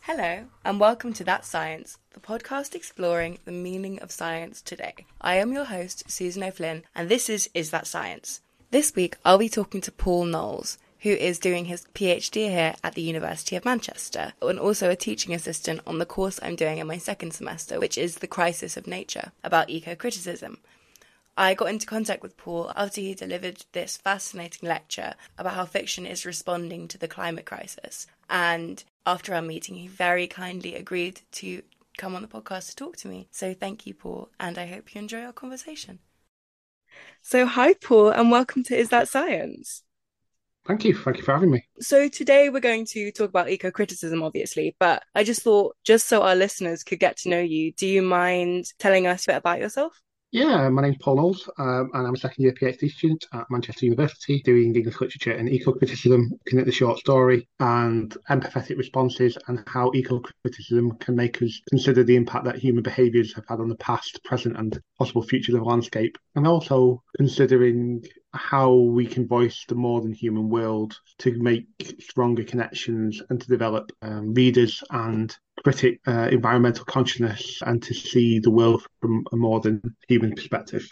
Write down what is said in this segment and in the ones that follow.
Hello, and welcome to That Science, the podcast exploring the meaning of science today. I am your host, Susan O'Flynn, and this is Is That Science? This week, I'll be talking to Paul Knowles, who is doing his PhD here at the University of Manchester, and also a teaching assistant on the course I'm doing in my second semester, which is The Crisis of Nature, about eco criticism. I got into contact with Paul after he delivered this fascinating lecture about how fiction is responding to the climate crisis. And after our meeting, he very kindly agreed to come on the podcast to talk to me. So thank you, Paul, and I hope you enjoy our conversation. So, hi, Paul, and welcome to Is That Science? Thank you. Thank you for having me. So, today we're going to talk about eco criticism, obviously, but I just thought, just so our listeners could get to know you, do you mind telling us a bit about yourself? Yeah, my name's Paul Knowles, um, and I'm a second year PhD student at Manchester University doing English literature and eco criticism, looking at the short story and empathetic responses and how eco criticism can make us consider the impact that human behaviours have had on the past, present, and possible future of the landscape, and also considering how we can voice the more than human world to make stronger connections and to develop um, readers and critic uh, environmental consciousness and to see the world from a more than human perspective.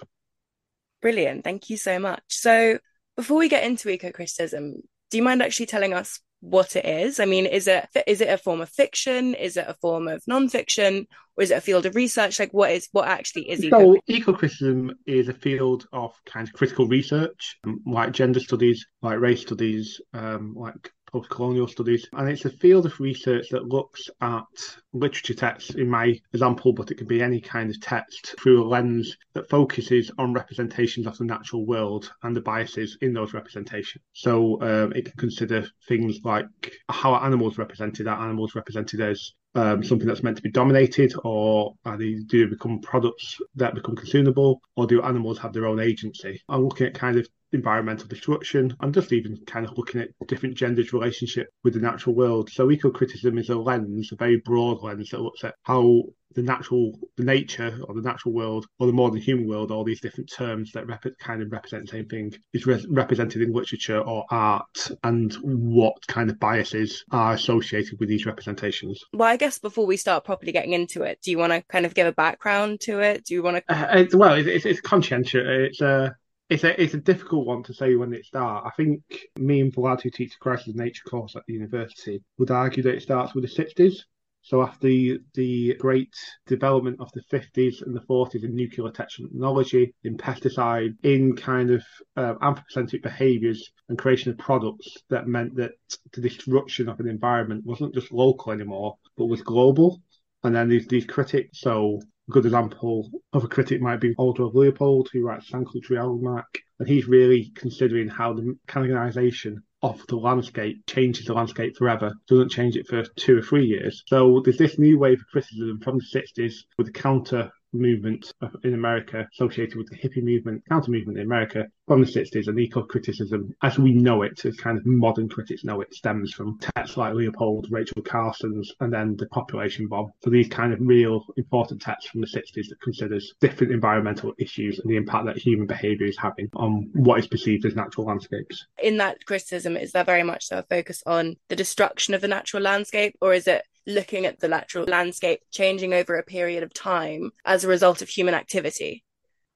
Brilliant. Thank you so much. So, before we get into eco criticism, do you mind actually telling us what it is? I mean, is it is it a form of fiction? Is it a form of non-fiction? Or is it a field of research? Like, what is what actually is eco? So, eco criticism is a field of kind of critical research, um, like gender studies, like race studies, um, like post-colonial studies, and it's a field of research that looks at literature texts, in my example, but it can be any kind of text through a lens that focuses on representations of the natural world and the biases in those representations. So um, it can consider things like how are animals represented? Are animals represented as um, something that's meant to be dominated, or they, do they become products that become consumable, or do animals have their own agency? I'm looking at kind of environmental destruction and just even kind of looking at different genders' relationship with the natural world. So eco criticism is a lens, a very broad lens that looks at how the natural, the nature or the natural world or the modern human world, all these different terms that rep- kind of represent the same thing, is re- represented in literature or art, and what kind of biases are associated with these representations. Well, I guess before we start properly getting into it, do you want to kind of give a background to it? Do you want to? Uh, it's, well, it's, it's conscientious. It's a uh, it's a it's a difficult one to say when it starts. I think me and Vlad, who teach the Crisis Nature course at the university, would argue that it starts with the 60s. So after the, great development of the 50s and the 40s in nuclear technology, in pesticide, in kind of uh, anthropocentric behaviours and creation of products that meant that the destruction of an environment wasn't just local anymore, but was global. And then these, these critics, so a good example of a critic might be Aldo Leopold, who writes Sand County Almanac, and he's really considering how the mechanisation of the landscape changes the landscape forever, doesn't change it for two or three years. So there's this new wave of criticism from the 60s with the counter movement in America associated with the hippie movement, counter movement in America from the 60s and eco criticism as we know it, as kind of modern critics know it, stems from texts like Leopold, Rachel Carson's, and then the population bomb. So these kind of real important texts from the 60s that considers different environmental issues and the impact that human behaviour is having on what is perceived as natural landscapes. In that criticism, is there very much so a focus on the destruction of the natural landscape, or is it looking at the natural landscape changing over a period of time as a result of human activity?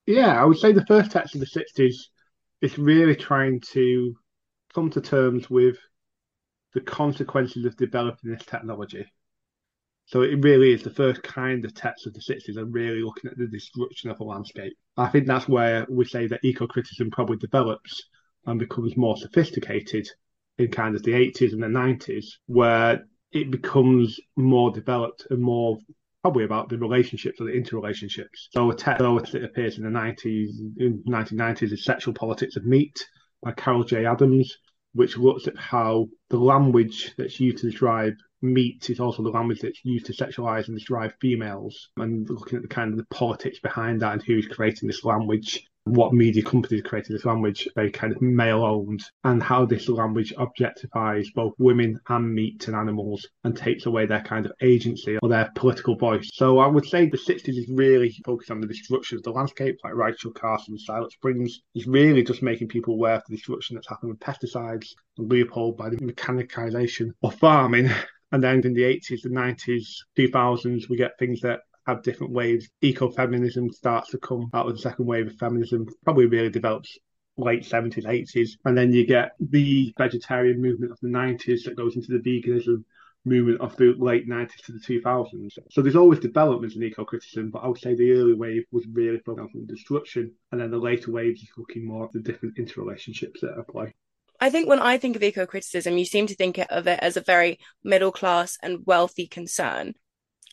Yeah, I would say the first text of the 60s is really trying to come to terms with the consequences of developing this technology. So it really is the first kind of text of the 60s are really looking at the destruction of the landscape. I think that's where we say that eco-criticism probably develops and becomes more sophisticated in kind of the 80s and the 90s, where it becomes more developed and more probably about the relationships or the interrelationships. So a text that appears in the 90s, in 1990s is Sexual Politics of Meat by Carol J. Adams, which looks at how the language that's used to describe meat is also the language that's used to sexualize and describe females and looking at the kind of the politics behind that and who's creating this language what media companies created this language very kind of male owned and how this language objectifies both women and meat and animals and takes away their kind of agency or their political voice. So I would say the 60s is really focused on the destruction of the landscape, like Rachel Carson Silent Springs is really just making people aware of the destruction that's happened with pesticides and Leopold by the mechanicization of farming And then in the 80s, the 90s, 2000s, we get things that have different waves. Ecofeminism starts to come out of the second wave of feminism, probably really develops late 70s, 80s. And then you get the vegetarian movement of the 90s that goes into the veganism movement of the late 90s to the 2000s. So there's always developments in eco-criticism, but I would say the early wave was really focused on destruction, and then the later waves is looking more at the different interrelationships that are play. I think when I think of eco criticism, you seem to think of it as a very middle class and wealthy concern.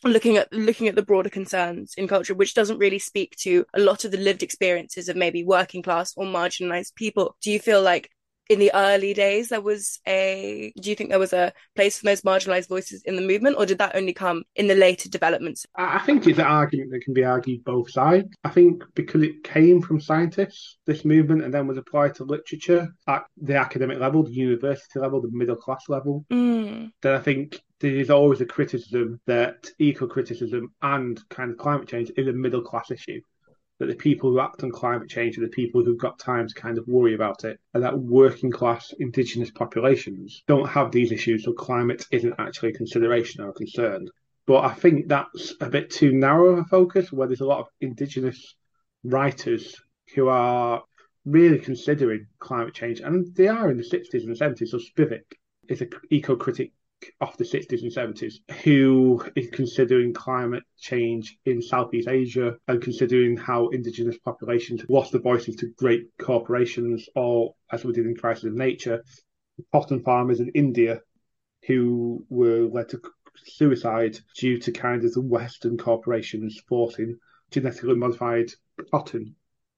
Looking at looking at the broader concerns in culture, which doesn't really speak to a lot of the lived experiences of maybe working class or marginalized people. Do you feel like in the early days there was a do you think there was a place for those marginalized voices in the movement or did that only come in the later developments? I think it's an argument that can be argued both sides. I think because it came from scientists this movement and then was applied to literature at the academic level the university level the middle class level mm. then i think there is always a criticism that eco-criticism and kind of climate change is a middle class issue that the people who act on climate change are the people who've got time to kind of worry about it, and that working class indigenous populations don't have these issues, so climate isn't actually a consideration or a concern. But I think that's a bit too narrow of a focus, where there's a lot of indigenous writers who are really considering climate change, and they are in the 60s and 70s. So Spivak is an eco critic of the 60s and 70s who is considering climate change in Southeast Asia and considering how indigenous populations lost their voices to great corporations or, as we did in Crisis of Nature, cotton farmers in India who were led to suicide due to kind of the Western corporations forcing genetically modified cotton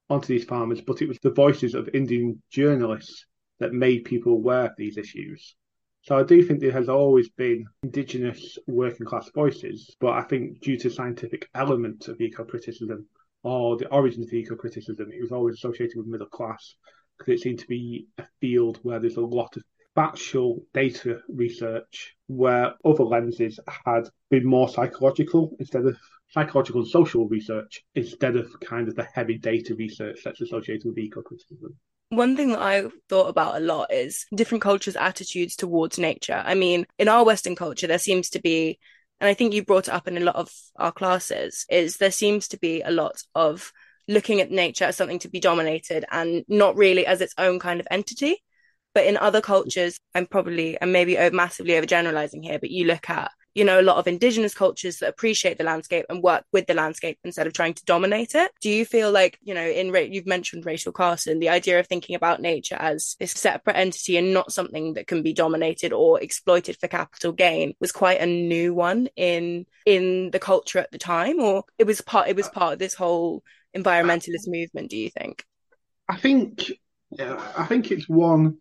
onto these farmers. But it was the voices of Indian journalists that made people aware of these issues. So I do think there has always been indigenous working class voices, but I think due to scientific element of eco criticism or the origins of eco criticism, it was always associated with middle class because it seemed to be a field where there's a lot of factual data research where other lenses had been more psychological instead of psychological and social research instead of kind of the heavy data research that's associated with eco criticism. One thing that I thought about a lot is different cultures' attitudes towards nature. I mean, in our Western culture, there seems to be, and I think you brought it up in a lot of our classes, is there seems to be a lot of looking at nature as something to be dominated and not really as its own kind of entity. But in other cultures, I'm probably, I'm maybe massively overgeneralizing here, but you look at you know, a lot of indigenous cultures that appreciate the landscape and work with the landscape instead of trying to dominate it. Do you feel like, you know, in you've mentioned Rachel Carson, the idea of thinking about nature as this separate entity and not something that can be dominated or exploited for capital gain was quite a new one in in the culture at the time, or it was part it was uh, part of this whole environmentalist movement. Do you think? I think, yeah, I think it's one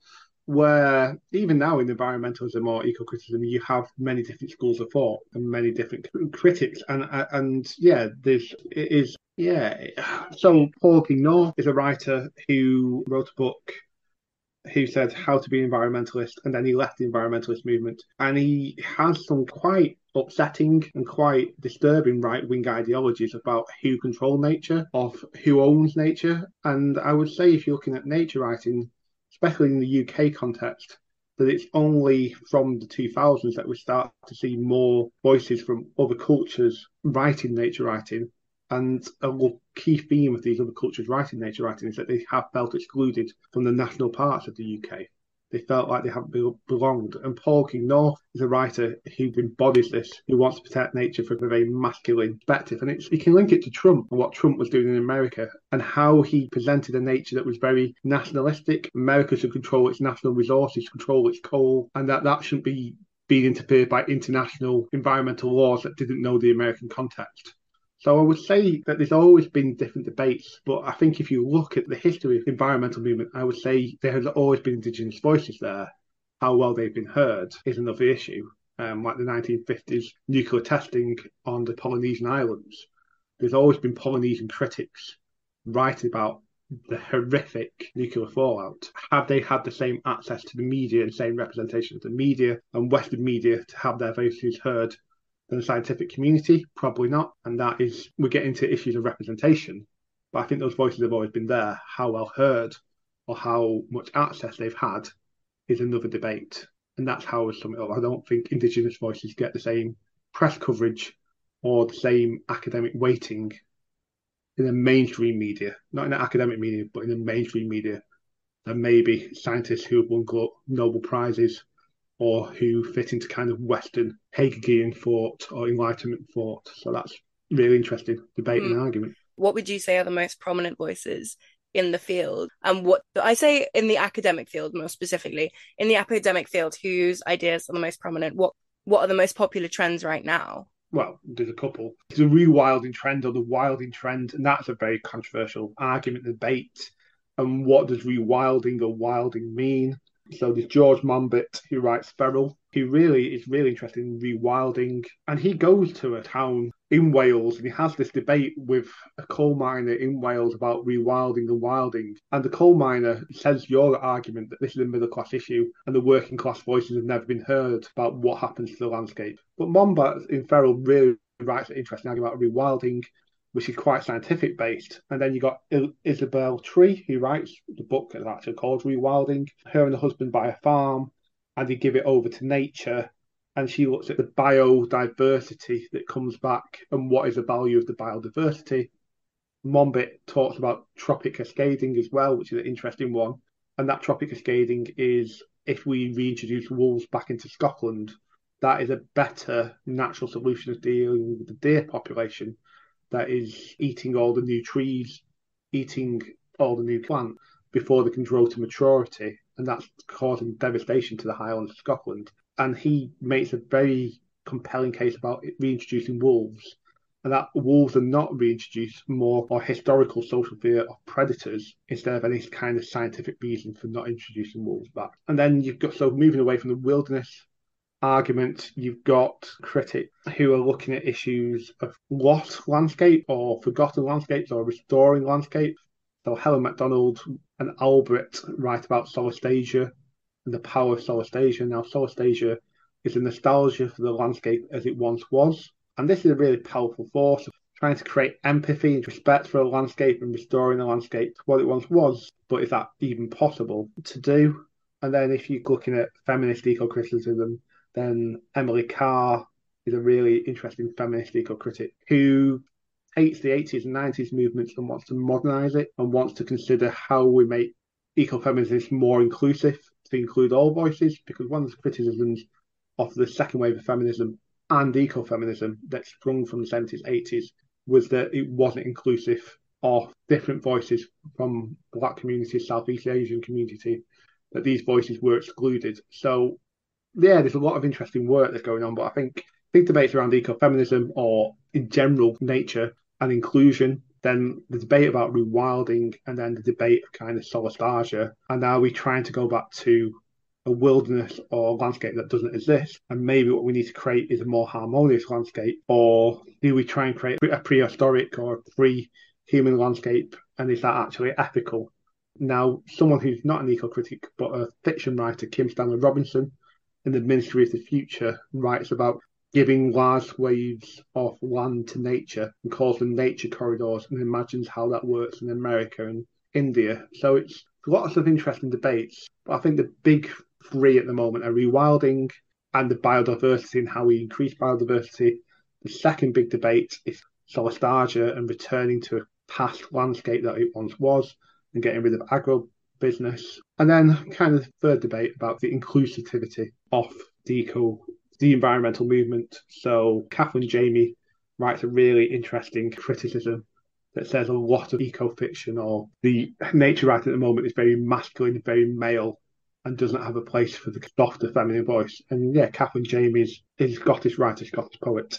where even now in environmentalism or eco-criticism, you have many different schools of thought and many different critics, and uh, and yeah, it is yeah. So Paul King is a writer who wrote a book who said how to be an environmentalist, and then he left the environmentalist movement, and he has some quite upsetting and quite disturbing right wing ideologies about who control nature, of who owns nature. And I would say if you're looking at nature writing, especially in the UK context, that it's only from the 2000s that we start to see more voices from other cultures writing nature writing. And a key theme of these other cultures writing nature writing is that they have felt excluded from the national parts of the UK. They felt like they haven't belonged. And Paul Kingsnorth is a writer who embodies this, who wants to protect nature from a very masculine perspective. And it's, can link it to Trump and what Trump was doing in America and how he presented a nature that was very nationalistic. America should control its national resources, control its coal, and that that shouldn't be being interfered by international environmental laws that didn't know the American context. So I would say that there's always been different debates, but I think if you look at the history of the environmental movement, I would say there has always been Indigenous voices there. How well they've been heard is another issue. Um, like the 1950s nuclear testing on the Polynesian islands. There's always been Polynesian critics writing about the horrific nuclear fallout. Have they had the same access to the media and same representation of the media and Western media to have their voices heard than the scientific community? Probably not. And that is, we get into issues of representation. But I think those voices have always been there. How well heard or how much access they've had is another debate. And that's how I sum it up. I don't think Indigenous voices get the same press coverage or the same academic weighting in the mainstream media, not in the academic media, but in the mainstream media, than maybe scientists who have won Nobel Prizes or who fit into kind of Western Hegelian thought or Enlightenment thought. So that's really interesting debate mm. and argument. What would you say are the most prominent voices in the field? And what I say in the academic field, more specifically, in the academic field, whose ideas are the most prominent? What what are the most popular trends right now? well, there's a couple. There's a rewilding trend or the wilding trend, and that's a very controversial argument, debate. And what does rewilding or wilding mean? So there's George Monbiot who writes Feral, who really is really interested in rewilding, and he goes to a town in Wales and he has this debate with a coal miner in Wales about rewilding and wilding. And the coal miner says your argument that this is a middle class issue and the working class voices have never been heard about what happens to the landscape. But Monbiot in Feral really writes an interesting argument about rewilding which is quite scientific based. And then you got Isabel Tree, who writes the book that's actually called Rewilding. Her and her husband buy a farm and they give it over to nature. And she looks at the biodiversity that comes back and what is the value of the biodiversity. Monbiot talks about trophic cascading as well, which is an interesting one. And that trophic cascading is if we reintroduce wolves back into Scotland, that is a better natural solution of dealing with the deer population that is eating all the new trees, eating all the new plant before they can grow to maturity, and that's causing devastation to the Highlands of Scotland. And he makes a very compelling case about reintroducing wolves, and that wolves are not reintroduced more or historical social fear of predators instead of any kind of scientific reason for not introducing wolves back. And then you've got so moving away from the wilderness argument, you've got critics who are looking at issues of lost landscape or forgotten landscapes or restoring landscapes. So Helen Macdonald and Albrecht write about Solastalgia and the power of Solastalgia. Now, Solastalgia is a nostalgia for the landscape as it once was. And this is a really powerful force trying to create empathy and respect for a landscape and restoring the landscape to what it once was. But is that even possible to do? And then if you're looking at feminist eco-criticism, then Emily Carr is a really interesting feminist eco-critic who hates the 80s and 90s movements and wants to modernize it and wants to consider how we make ecofeminism more inclusive to include all voices because one of the criticisms of the second wave of feminism and ecofeminism that sprung from the 70s 80s was that it wasn't inclusive of different voices from black communities southeast asian community that these voices were excluded. So yeah, there's a lot of interesting work that's going on, but I think big debates around ecofeminism or in general nature and inclusion, then the debate about rewilding, and then the debate of kind of solastalgia. And are we trying to go back to a wilderness or landscape that doesn't exist? And maybe what we need to create is a more harmonious landscape, or do we try and create a prehistoric or pre human landscape? And is that actually ethical? Now, someone who's not an eco critic but a fiction writer, Kim Stanley Robinson, in the Ministry of the Future writes about giving large swathes of land to nature and calls them nature corridors and imagines how that works in America and India. So it's lots of interesting debates. But I think the big three at the moment are rewilding and the biodiversity and how we increase biodiversity. The second big debate is solastalgia and returning to a past landscape that it once was and getting rid of agro business. And then kind of the third debate about the inclusivity of the eco, the environmental movement. So Catherine Jamie writes a really interesting criticism that says a lot of eco fiction or the nature writing at the moment is very masculine, very male, and doesn't have a place for the softer feminine voice. And yeah, Catherine Jamie is a Scottish writer, Scottish poet.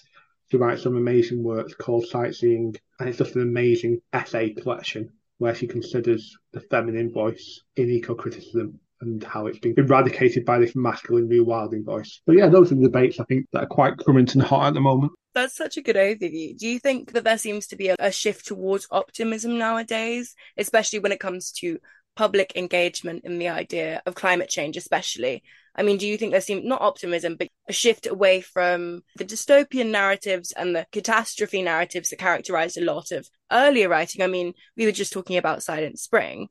She writes some amazing works called Sightseeing, and it's just an amazing essay collection where she considers the feminine voice in eco criticism and how it's been eradicated by this masculine rewilding voice. But yeah, those are the debates I think that are quite current and hot at the moment. That's such a good overview. Do you think that there seems to be a, a shift towards optimism nowadays, especially when it comes to public engagement in the idea of climate change, especially? I mean, do you think there seems not optimism, but a shift away from the dystopian narratives and the catastrophe narratives that characterized a lot of earlier writing? I mean, we were just talking about Silent Spring.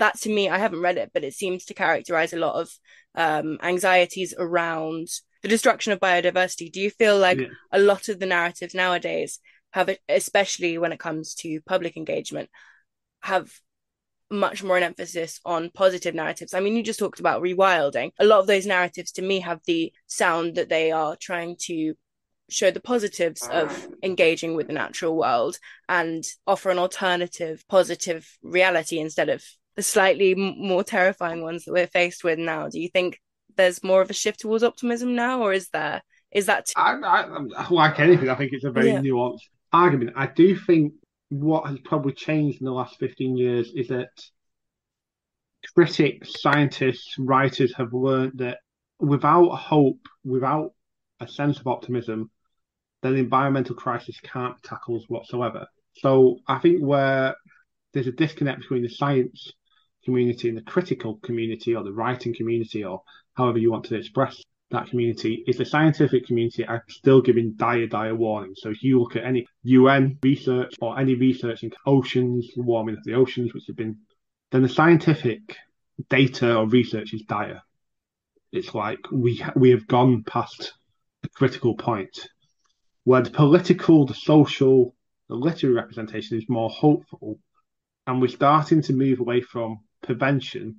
That to me, I haven't read it, but it seems to characterize a lot of um, anxieties around the destruction of biodiversity. Do you feel like yeah. a lot of the narratives nowadays have, especially when it comes to public engagement, have much more an emphasis on positive narratives. I mean, you just talked about rewilding. A lot of those narratives to me have the sound that they are trying to show the positives of engaging with the natural world and offer an alternative positive reality instead of the slightly more terrifying ones that we're faced with now do you think there's more of a shift towards optimism now or is there is that I, I, um, like anything i think it's a very yeah. nuanced argument i do think what has probably changed in the last 15 years is that critics scientists writers have learned that without hope without a sense of optimism then the environmental crisis can't be tackled whatsoever. So I think where there's a disconnect between the science community and the critical community or the writing community or however you want to express that community is the scientific community are still giving dire, dire warnings. So if you look at any UN research or any research in oceans, warming of the oceans, which have been, then the scientific data or research is dire. It's like we we have gone past the critical point where the political, the social, the literary representation is more hopeful, and we're starting to move away from prevention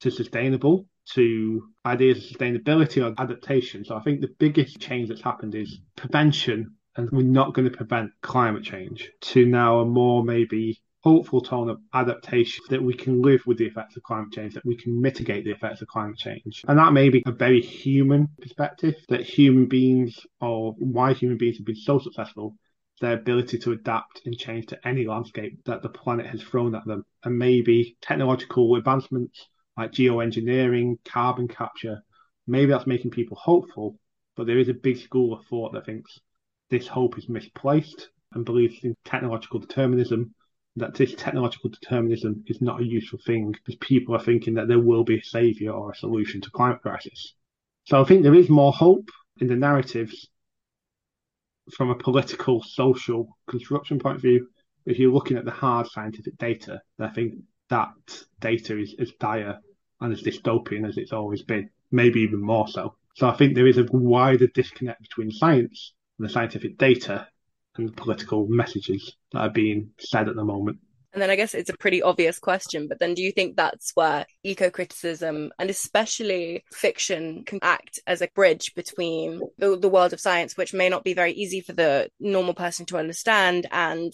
to sustainable, to ideas of sustainability or adaptation. So I think the biggest change that's happened is prevention, and we're not going to prevent climate change, to now a more maybe hopeful tone of adaptation that we can live with the effects of climate change, that we can mitigate the effects of climate change. And that may be a very human perspective that human beings or why human beings have been so successful their ability to adapt and change to any landscape that the planet has thrown at them. And maybe technological advancements like geoengineering, carbon capture, maybe that's making people hopeful, but there is a big school of thought that thinks this hope is misplaced and believes in technological determinism that this technological determinism is not a useful thing because people are thinking that there will be a savior or a solution to climate crisis. So I think there is more hope in the narratives from a political, social construction point of view. If you're looking at the hard scientific data, I think that data is as dire and as dystopian as it's always been, maybe even more so. So I think there is a wider disconnect between science and the scientific data and the political messages that are being said at the moment. And then I guess it's a pretty obvious question, but then do you think that's where eco criticism and especially fiction can act as a bridge between the, the, world of science, which may not be very easy for the normal person to understand, and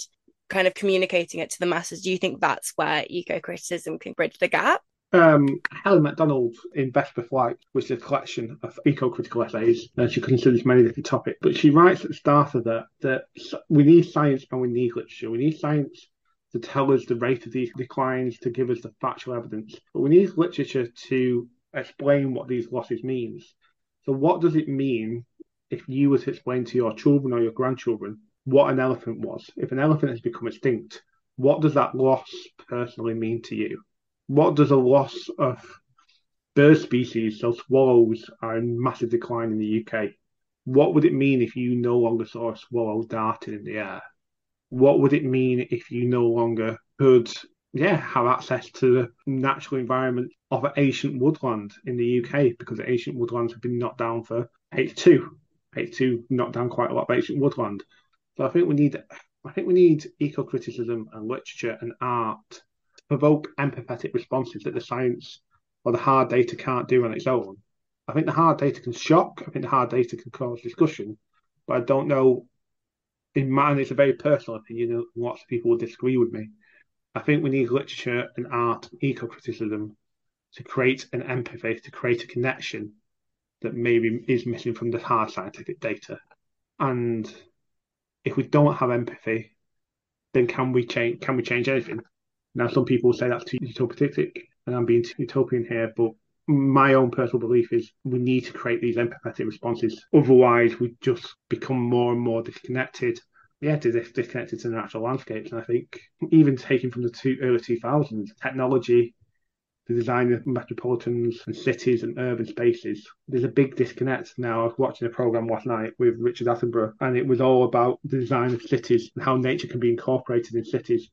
kind of communicating it to the masses? Do you think that's where eco criticism can bridge the gap? Um, Helen Macdonald in Vesper Flight, which is a collection of eco-critical essays, and she considers many different topics. But she writes at the start of that that we need science and we need literature. We need science to tell us the rate of these declines, to give us the factual evidence, but we need literature to explain what these losses means. So, what does it mean if you were to explain to your children or your grandchildren what an elephant was? If an elephant has become extinct, what does that loss personally mean to you? what does a loss of bird species, so swallows, are in massive decline in the UK? What would it mean if you no longer saw a swallow darting in the air? What would it mean if you no longer could, yeah, have access to the natural environment of ancient woodland in the UK because the ancient woodlands have been knocked down for HS2. HS2 knocked down quite a lot of ancient woodland. So I think we need I think we need eco criticism and literature and art to provoke empathetic responses that the science or the hard data can't do on its own. I think the hard data can shock. I think the hard data can cause discussion, but I don't know. In mine, it's a very personal opinion, and lots of people will disagree with me. I think we need literature and art, eco criticism, to create an empathy, to create a connection that maybe is missing from the hard scientific data. And if we don't have empathy, then can we change? Can we change anything? Now, some people say that's too utopic, and I'm being too utopian here, but my own personal belief is we need to create these empathetic responses. Otherwise, we just become more and more disconnected. Yeah, disconnected to the natural landscapes. And I think even taking from the two, early 2000s, technology, the design of metropolitans and cities and urban spaces, there's a big disconnect now. I was watching a program last night with Richard Attenborough, and it was all about the design of cities and how nature can be incorporated in cities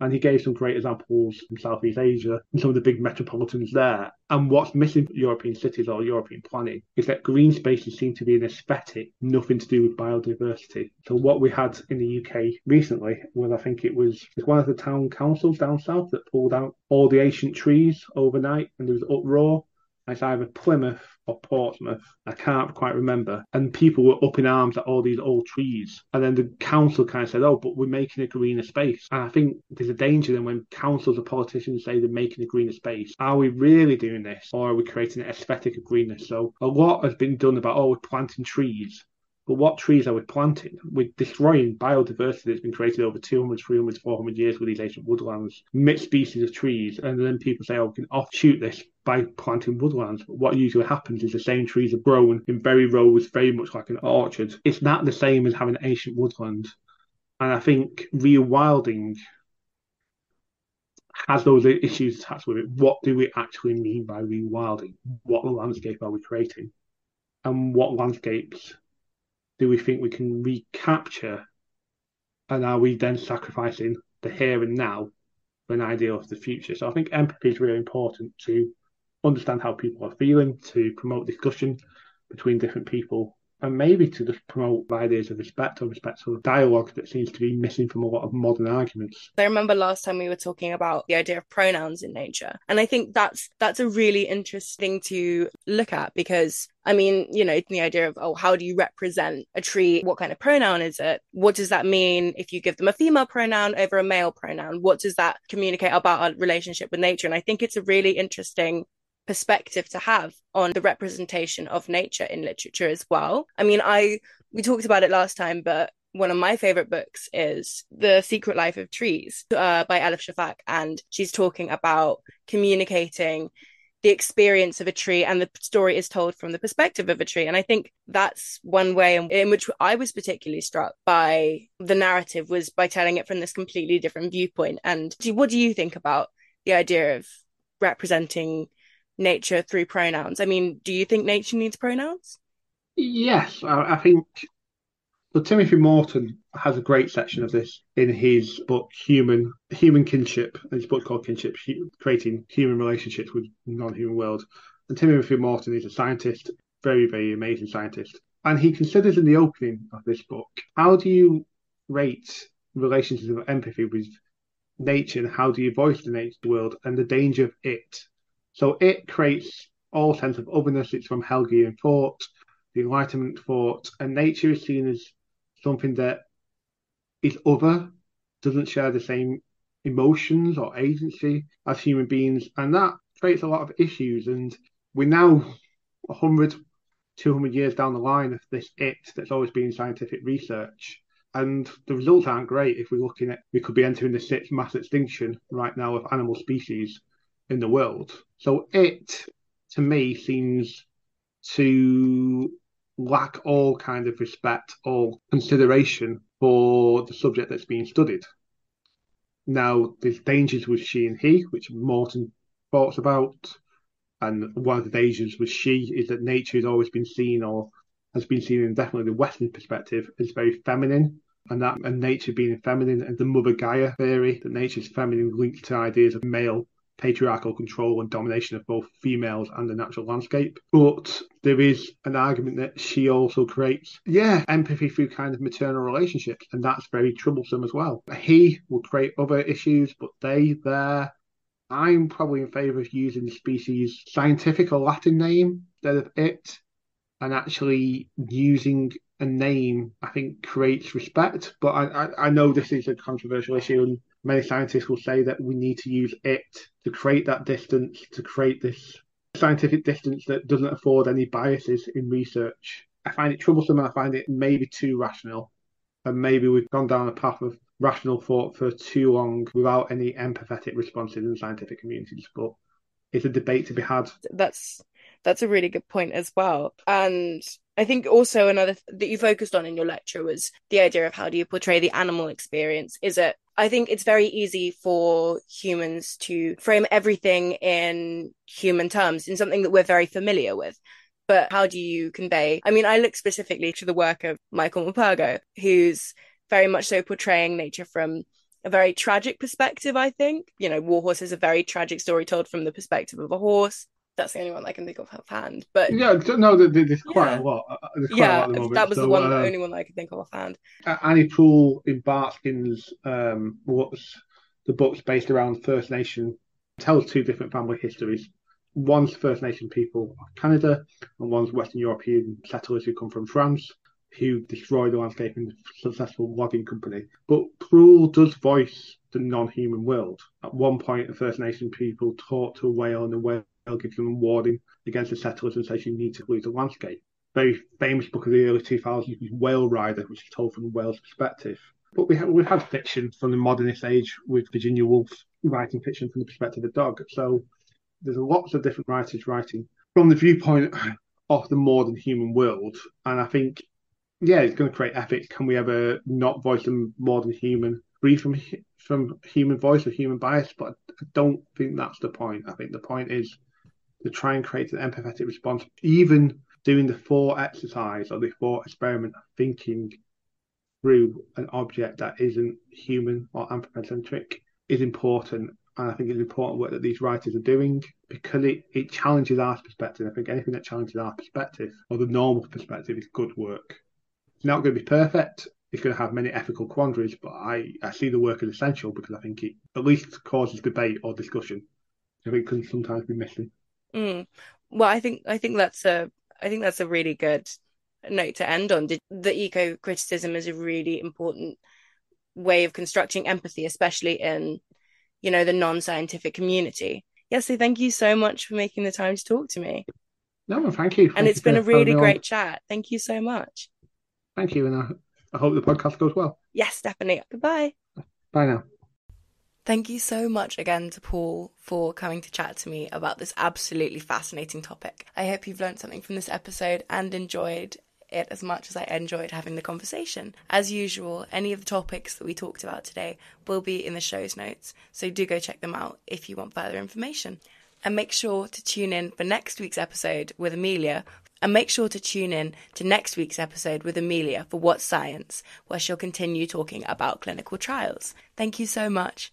And he gave some great examples from Southeast Asia and some of the big metropolitans there. And what's missing European cities or European planning is that green spaces seem to be an aesthetic, nothing to do with biodiversity. So what we had in the UK recently was I think it was one of the town councils down south that pulled out all the ancient trees overnight and there was uproar it's either Plymouth or Portsmouth. I can't quite remember. And people were up in arms at all these old trees. And then the council kind of said, oh, but we're making a greener space. And I think there's a danger then when councils or politicians say they're making a greener space. Are we really doing this? Or are we creating an aesthetic of greenness? So a lot has been done about, oh, we're planting trees. But what trees are we planting? We're destroying biodiversity that's been created over 200, 300, 400 years with these ancient woodlands, mixed species of trees. And then people say, oh, we can offshoot this by planting woodlands. But what usually happens is the same trees are grown in very rows, very much like an orchard. It's not the same as having ancient woodland. And I think rewilding has those issues attached with it. What do we actually mean by rewilding? What landscape are we creating? And what landscapes do we think we can recapture? And are we then sacrificing the here and now for an idea of the future? So I think empathy is really important to understand how people are feeling, to promote discussion between different people and maybe to just promote ideas of respect or respectful dialogue that seems to be missing from a lot of modern arguments. I remember last time we were talking about the idea of pronouns in nature, and I think that's that's a really interesting to look at because I mean, you know, the idea of, oh, how do you represent a tree? What kind of pronoun is it? What does that mean if you give them a female pronoun over a male pronoun? What does that communicate about our relationship with nature? And I think it's a really interesting perspective to have on the representation of nature in literature as well. I mean, I we talked about it last time, but one of my favorite books is The Secret Life of Trees uh, by Elif Shafak, and she's talking about communicating the experience of a tree and the story is told from the perspective of a tree. And I think that's one way in, in which I was particularly struck by the narrative was by telling it from this completely different viewpoint. And what do you think about the idea of representing nature through pronouns. I mean, do you think nature needs pronouns? Yes, I, I think. Well, Timothy Morton has a great section of this in his book Human Human Kinship. His book called Kinship, creating human relationships with non-human world. And Timothy Morton is a scientist, very very amazing scientist, and he considers in the opening of this book how do you rate relationships of empathy with nature and how do you voice the nature world and the danger of it so it creates all sense of otherness. It's from Hegelian thought, the Enlightenment thought, and nature is seen as something that is other, doesn't share the same emotions or agency as human beings, and that creates a lot of issues. And we're now 100, 200 years down the line of this it that's always been scientific research. And the results aren't great if we're looking at, we could be entering the sixth mass extinction right now of animal species in the world. So it, to me, seems to lack all kind of respect or consideration for the subject that's being studied. Now, there's dangers with she and he, which Morton talks about, and one of the dangers with she is that nature has always been seen or has been seen in definitely the Western perspective as very feminine, and that and nature being feminine, and the Mother Gaia theory that nature's feminine linked to ideas of male patriarchal control and domination of both females and the natural landscape. But there is an argument that she also creates, yeah, empathy through kind of maternal relationships, and that's very troublesome as well. He will create other issues, but they, there, I'm probably in favour of using the species scientific or Latin name instead of it, and actually using a name I think creates respect. But I, I, I know this is a controversial issue, and many scientists will say that we need to use it to create that distance, to create this scientific distance that doesn't afford any biases in research. I find it troublesome and I find it maybe too rational. And maybe we've gone down a path of rational thought for too long without any empathetic responses in scientific communities. But it's a debate to be had. That's that's a really good point as well. And I think also another th- that you focused on in your lecture was the idea of how do you portray the animal experience? Is it I think it's very easy for humans to frame everything in human terms, in something that we're very familiar with. But how do you convey? I mean, I look specifically to the work of Michael Morpurgo, who's very much so portraying nature from a very tragic perspective, I think. You know, Warhorse is a very tragic story told from the perspective of a horse. That's the only one I can think of offhand. But yeah, no, there's quite yeah. a lot. Uh, quite yeah, a lot that was so, the one, uh, the only one that I could think of offhand. Annie Proulx in Barkskins um, what's the book's based around First Nation tells two different family histories. One's First Nation people of Canada, and one's Western European settlers who come from France who destroy the landscape in a successful logging company. But Proulx does voice the non-human world. At one point, the First Nation people talk to a whale, and the whale gives them a warning against the settlers and says you need to lose the landscape. Very famous book of the early 2000s is Whale Rider, which is told from the whale's perspective. But we have we had fiction from the modernist age with Virginia Woolf writing fiction from the perspective of the dog. So there's lots of different writers writing from the viewpoint of the more than human world. And I think yeah, it's going to create ethics. Can we ever not voice them more than human, free from from human voice or human bias? But I don't think that's the point. I think the point is to try and create an empathetic response. Even doing the thought exercise or the thought experiment of thinking through an object that isn't human or anthropocentric is important. And I think it's important work that these writers are doing because it, it challenges our perspective. I think anything that challenges our perspective or the normal perspective is good work. It's not going to be perfect. It's going to have many ethical quandaries, but I, I see the work as essential because I think it at least causes debate or discussion. I think it can sometimes be missing. Mm. Well, I think I think that's a I think that's a really good note to end on. The eco criticism is a really important way of constructing empathy, especially in you know the non scientific community. Yes, so thank you so much for making the time to talk to me. No, thank you. Thank and it's you been a really great chat. Thank you so much. Thank you, and I, I hope the podcast goes well. Yes, definitely. Goodbye. Bye now. Thank you so much again to Paul for coming to chat to me about this absolutely fascinating topic. I hope you've learned something from this episode and enjoyed it as much as I enjoyed having the conversation. As usual, any of the topics that we talked about today will be in the show's notes, so do go check them out if you want further information. And make sure to tune in for next week's episode with Amelia and make sure to tune in to next week's episode with Amelia for What's Science, where she'll continue talking about clinical trials. Thank you so much,